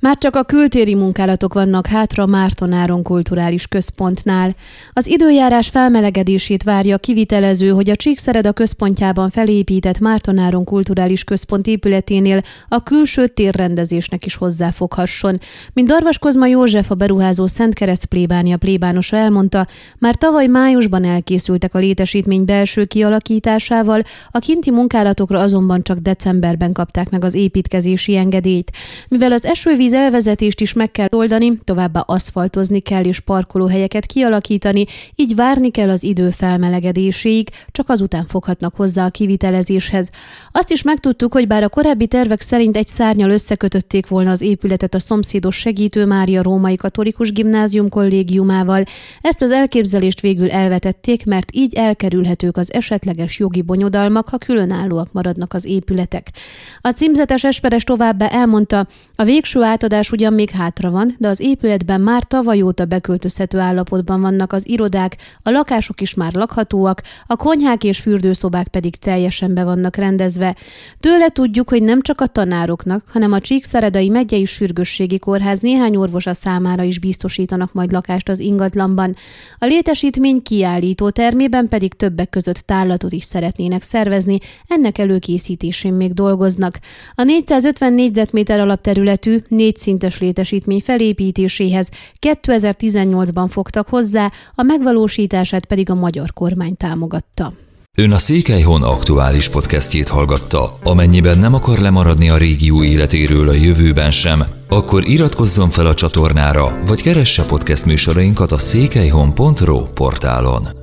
Már csak a kültéri munkálatok vannak hátra Mártonáron kulturális központnál. Az időjárás felmelegedését várja kivitelező, hogy a Csíkszereda központjában felépített Mártonáron kulturális központ épületénél a külső térrendezésnek is hozzáfoghasson. Mint Darvas Kozma József, a beruházó Szentkereszt plébánia plébánosa elmondta, már tavaly májusban elkészültek a létesítmény belső kialakításával, a kinti munkálatokra azonban csak decemberben kapták meg az építkezési engedélyt. Mivel az esővíz víz elvezetést is meg kell oldani, továbbá aszfaltozni kell és parkolóhelyeket kialakítani, így várni kell az idő felmelegedéséig, csak azután foghatnak hozzá a kivitelezéshez. Azt is megtudtuk, hogy bár a korábbi tervek szerint egy szárnyal összekötötték volna az épületet a szomszédos Segítő Mária Római Katolikus Gimnázium kollégiumával, ezt az elképzelést végül elvetették, mert így elkerülhetők az esetleges jogi bonyodalmak, ha különállóak maradnak az épületek. A címzetes Esperes továbbá elmondta, a végső át átadás ugyan még hátra van, de az épületben már tavaly óta beköltözhető állapotban vannak az irodák, a lakások is már lakhatóak, a konyhák és fürdőszobák pedig teljesen be vannak rendezve. Tőle tudjuk, hogy nem csak a tanároknak, hanem a Csíkszeredai megyei sürgősségi kórház néhány orvosa számára is biztosítanak majd lakást az ingatlanban. A létesítmény kiállító termében pedig többek között tállatot is szeretnének szervezni, ennek előkészítésén még dolgoznak. A 450 négyzetméter alapterületű, négyszintes létesítmény felépítéséhez 2018-ban fogtak hozzá, a megvalósítását pedig a magyar kormány támogatta. Ön a Székelyhon aktuális podcastjét hallgatta. Amennyiben nem akar lemaradni a régió életéről a jövőben sem, akkor iratkozzon fel a csatornára, vagy keresse podcast műsorainkat a székelyhon.pro portálon.